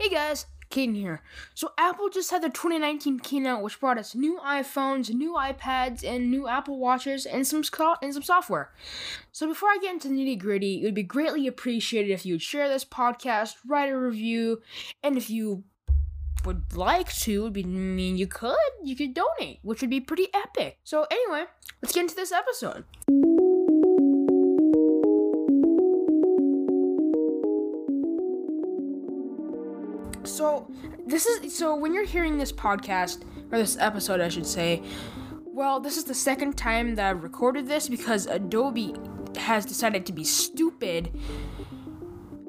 Hey guys, Caden here. So Apple just had their 2019 keynote, which brought us new iPhones, new iPads, and new Apple Watches, and some and some software. So before I get into the nitty gritty, it would be greatly appreciated if you would share this podcast, write a review, and if you would like to, would be I mean you could, you could donate, which would be pretty epic. So anyway, let's get into this episode. So this is so when you're hearing this podcast or this episode, I should say. Well, this is the second time that I've recorded this because Adobe has decided to be stupid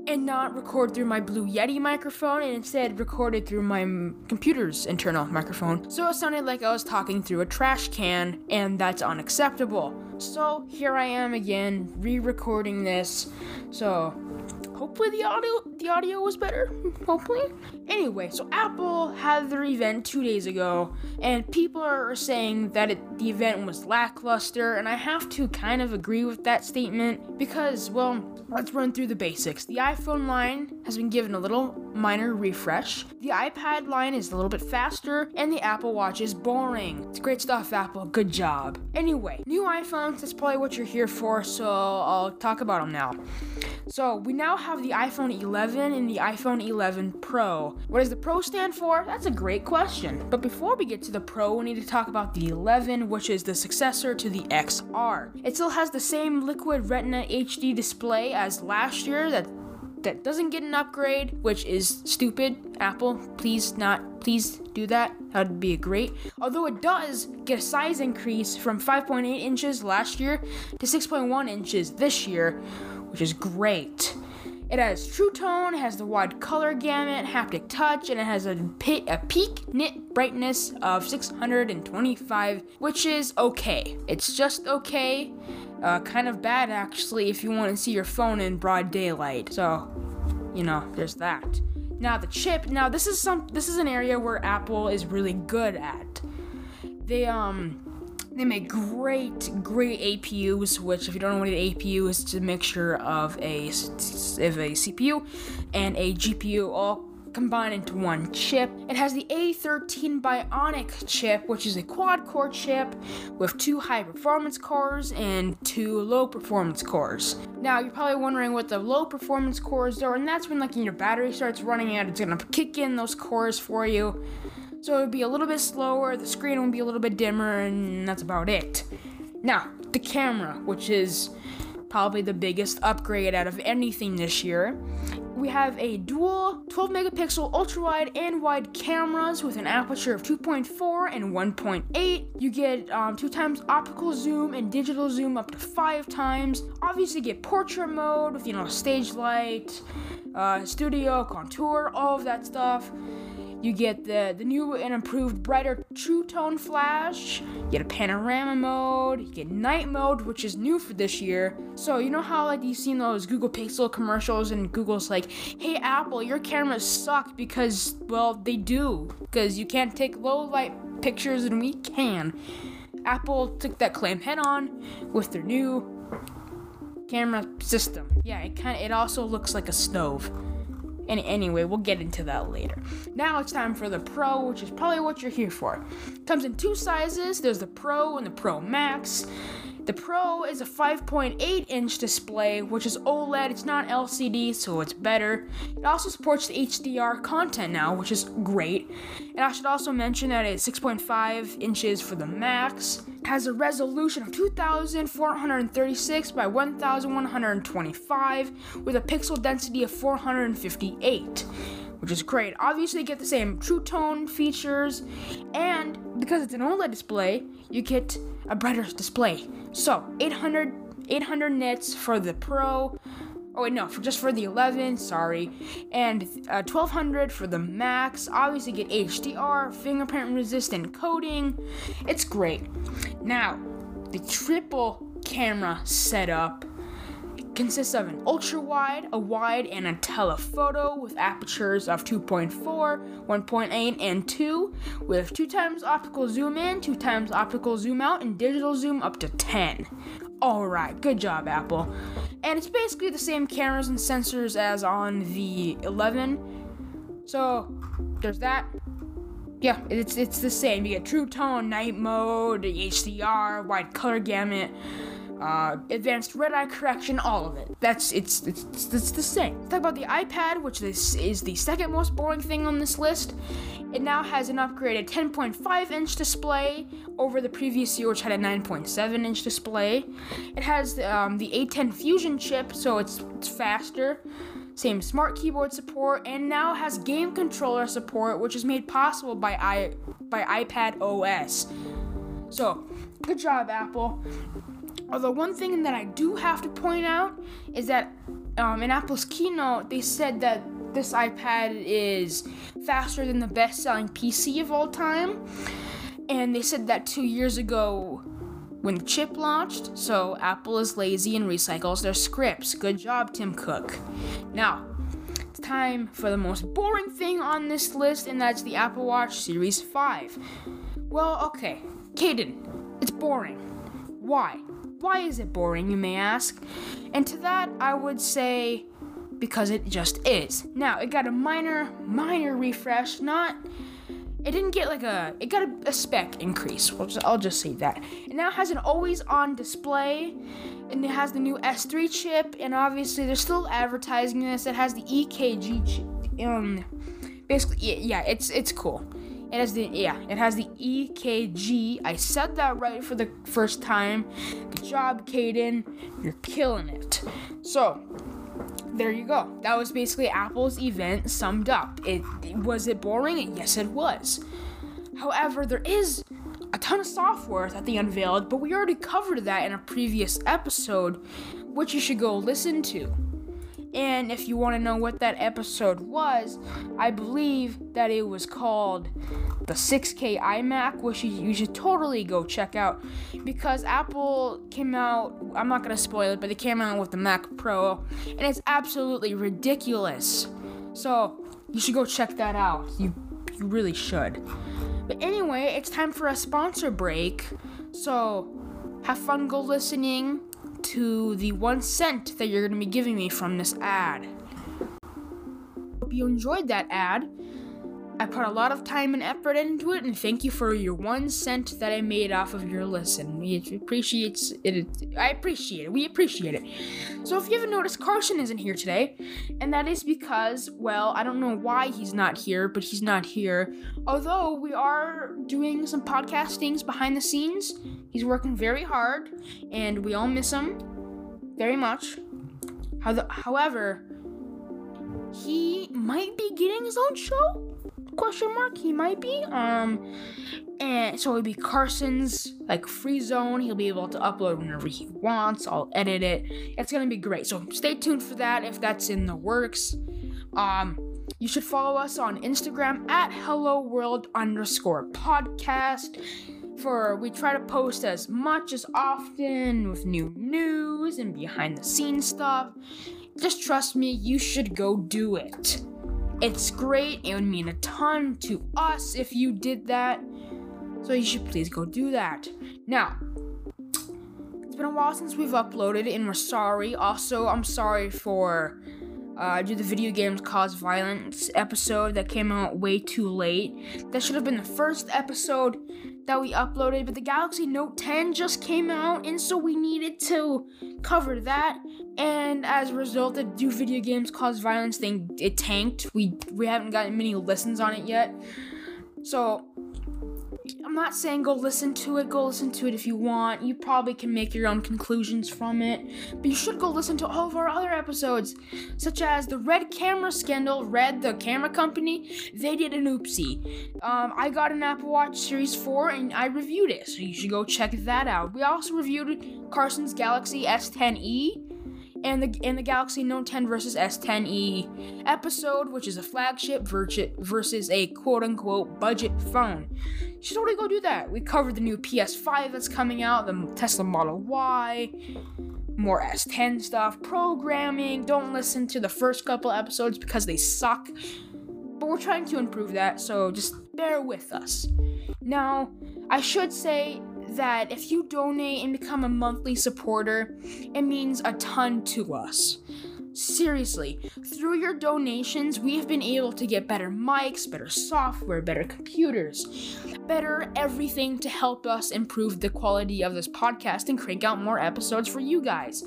and not record through my Blue Yeti microphone and instead record it through my computer's internal microphone. So it sounded like I was talking through a trash can, and that's unacceptable. So here I am again, re-recording this. So hopefully the audio the audio was better hopefully. Anyway so apple had their event two days ago and people are saying that it, the event was lackluster and i have to kind of agree with that statement because well let's run through the basics. The iphone line has been given a little minor refresh. The ipad line is a little bit faster and the apple watch is boring. It's great stuff apple. Good job. Anyway new iphones that's probably what you're here for so i'll talk about them now. So we now have the iPhone 11 and the iPhone 11 Pro. What does the Pro stand for? That's a great question. But before we get to the Pro, we need to talk about the 11, which is the successor to the XR. It still has the same liquid Retina HD display as last year that that doesn't get an upgrade, which is stupid. Apple, please not, please do that. That'd be great. Although it does get a size increase from 5.8 inches last year to 6.1 inches this year, which is great. It has True Tone, has the wide color gamut, haptic touch, and it has a, pi- a peak nit brightness of 625, which is okay. It's just okay. Uh, kind of bad actually if you want to see your phone in broad daylight. So, you know, there's that. Now the chip. Now this is some. This is an area where Apple is really good at. They um they make great, great APUs, which, if you don't know what an APU is, it's a mixture of a, of a CPU and a GPU all combined into one chip. It has the A13 Bionic chip, which is a quad core chip with two high performance cores and two low performance cores. Now, you're probably wondering what the low performance cores are, and that's when like your battery starts running out, it's gonna kick in those cores for you. So it would be a little bit slower, the screen would be a little bit dimmer, and that's about it. Now, the camera, which is probably the biggest upgrade out of anything this year. We have a dual 12 megapixel ultra wide and wide cameras with an aperture of 2.4 and 1.8. You get um, two times optical zoom and digital zoom up to five times. Obviously, get portrait mode with you know stage light, uh, studio, contour, all of that stuff. You get the, the new and improved brighter True Tone flash. You get a panorama mode. You get night mode, which is new for this year. So you know how like you've seen those Google Pixel commercials and Google's like, "Hey Apple, your cameras suck because well they do because you can't take low light pictures and we can." Apple took that claim head on with their new camera system. Yeah, it kind of it also looks like a stove. And anyway, we'll get into that later. Now it's time for the Pro, which is probably what you're here for. Comes in two sizes. There's the Pro and the Pro Max. The Pro is a 5.8 inch display, which is OLED. It's not LCD, so it's better. It also supports the HDR content now, which is great. And I should also mention that it's 6.5 inches for the Max. Has a resolution of 2436 by 1125 with a pixel density of 458 which is great. Obviously, you get the same True Tone features, and because it's an OLED display, you get a brighter display. So 800 800 nits for the Pro. Oh wait, no, for just for the 11, sorry, and uh, 1200 for the Max. Obviously, get HDR, fingerprint resistant coating. It's great. Now, the triple camera setup consists of an ultra wide, a wide, and a telephoto with apertures of 2.4, 1.8, and 2, with 2 times optical zoom in, 2 times optical zoom out, and digital zoom up to 10. Alright, good job, Apple. And it's basically the same cameras and sensors as on the 11, So there's that. Yeah, it's it's the same. You get True Tone, Night Mode, HDR, wide color gamut, uh, advanced red eye correction, all of it. That's it's it's it's, the same. Let's talk about the iPad, which is is the second most boring thing on this list. It now has an upgraded 10.5 inch display over the previous year, which had a 9.7 inch display. It has um, the A10 Fusion chip, so it's it's faster same smart keyboard support, and now has game controller support, which is made possible by i by iPad OS. So, good job, Apple. Although one thing that I do have to point out is that um, in Apple's keynote, they said that this iPad is faster than the best-selling PC of all time, and they said that two years ago when the chip launched, so Apple is lazy and recycles their scripts. Good job, Tim Cook. Now, it's time for the most boring thing on this list, and that's the Apple Watch Series 5. Well, okay, Caden, it's boring. Why? Why is it boring, you may ask? And to that, I would say because it just is. Now, it got a minor, minor refresh, not it didn't get like a it got a, a spec increase i'll just say that it now has an always on display and it has the new s3 chip and obviously they're still advertising this it has the ekg chip um basically yeah it's it's cool it has the yeah it has the ekg i said that right for the first time good job Caden. you're killing it so there you go. That was basically Apple's event summed up. It was it boring? Yes, it was. However, there is a ton of software that they unveiled, but we already covered that in a previous episode, which you should go listen to. And if you want to know what that episode was, I believe that it was called the 6K iMac, which you, should totally go check out because Apple came out. I'm not going to spoil it, but they came out with the Mac Pro, and it's absolutely ridiculous. So you should go check that out. You, you really should. But anyway, it's time for a sponsor break. So have fun go listening to the one cent that you're going to be giving me from this ad. Hope you enjoyed that ad. I put a lot of time and effort into it, and thank you for your one cent that I made off of your listen. We appreciate it. I appreciate it. We appreciate it. So, if you haven't noticed, Carson isn't here today, and that is because, well, I don't know why he's not here, but he's not here. Although we are doing some podcastings behind the scenes, he's working very hard, and we all miss him very much. However, he might be getting his own show question mark. He might be um and so it'd be carson's like free zone. He'll be able to upload whenever he wants. I'll edit it. It's gonna be great. So stay tuned for that if that's in the works. Um you should follow us on instagram at hello world underscore podcast for we try to post as much as often with new news and behind the scenes stuff. Just trust me you should go do it it's great. It would mean a ton to us if you did that. So you should please go do that. Now, it's been a while since we've uploaded, and we're sorry. Also, I'm sorry for uh, do the video games cause violence episode that came out way too late. That should have been the first episode that we uploaded, but the Galaxy Note 10 just came out, and so we needed to cover that. And as a result, the Do Video Games Cause Violence thing it tanked. We we haven't gotten many listens on it yet. So I'm not saying go listen to it, go listen to it if you want. You probably can make your own conclusions from it. But you should go listen to all of our other episodes, such as the Red Camera Scandal. Red, the camera company, they did an oopsie. Um, I got an Apple Watch Series 4 and I reviewed it, so you should go check that out. We also reviewed Carson's Galaxy S10e and the and the Galaxy Note 10 versus S10e episode, which is a flagship versus a quote unquote budget phone. You should totally go do that. We covered the new PS5 that's coming out, the Tesla Model Y, more S10 stuff, programming. Don't listen to the first couple episodes because they suck. But we're trying to improve that, so just bear with us. Now, I should say that if you donate and become a monthly supporter, it means a ton to us. Seriously, through your donations, we have been able to get better mics, better software, better computers, better everything to help us improve the quality of this podcast and crank out more episodes for you guys.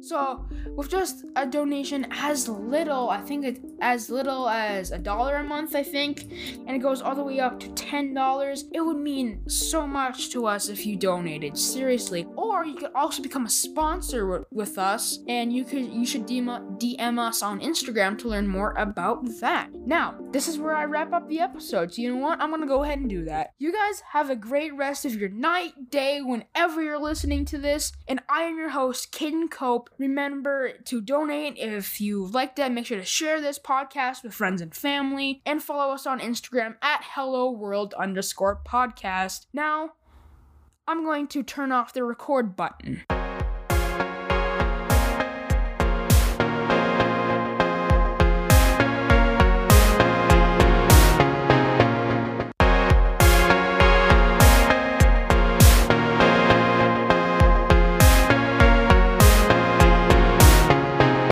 So, with just a donation as little, I think it as little as a dollar a month, I think, and it goes all the way up to $10, it would mean so much to us if you donated, seriously. Or you could also become a sponsor w- with us, and you could you should DM, DM us on Instagram to learn more about that. Now, this is where I wrap up the episode. So you know what? I'm gonna go ahead and do that. You guys have a great rest of your night, day, whenever you're listening to this, and I am your host, Caden Cope. Remember to donate if you liked it. Make sure to share this podcast with friends and family, and follow us on Instagram at Hello World underscore podcast. Now, I'm going to turn off the record button.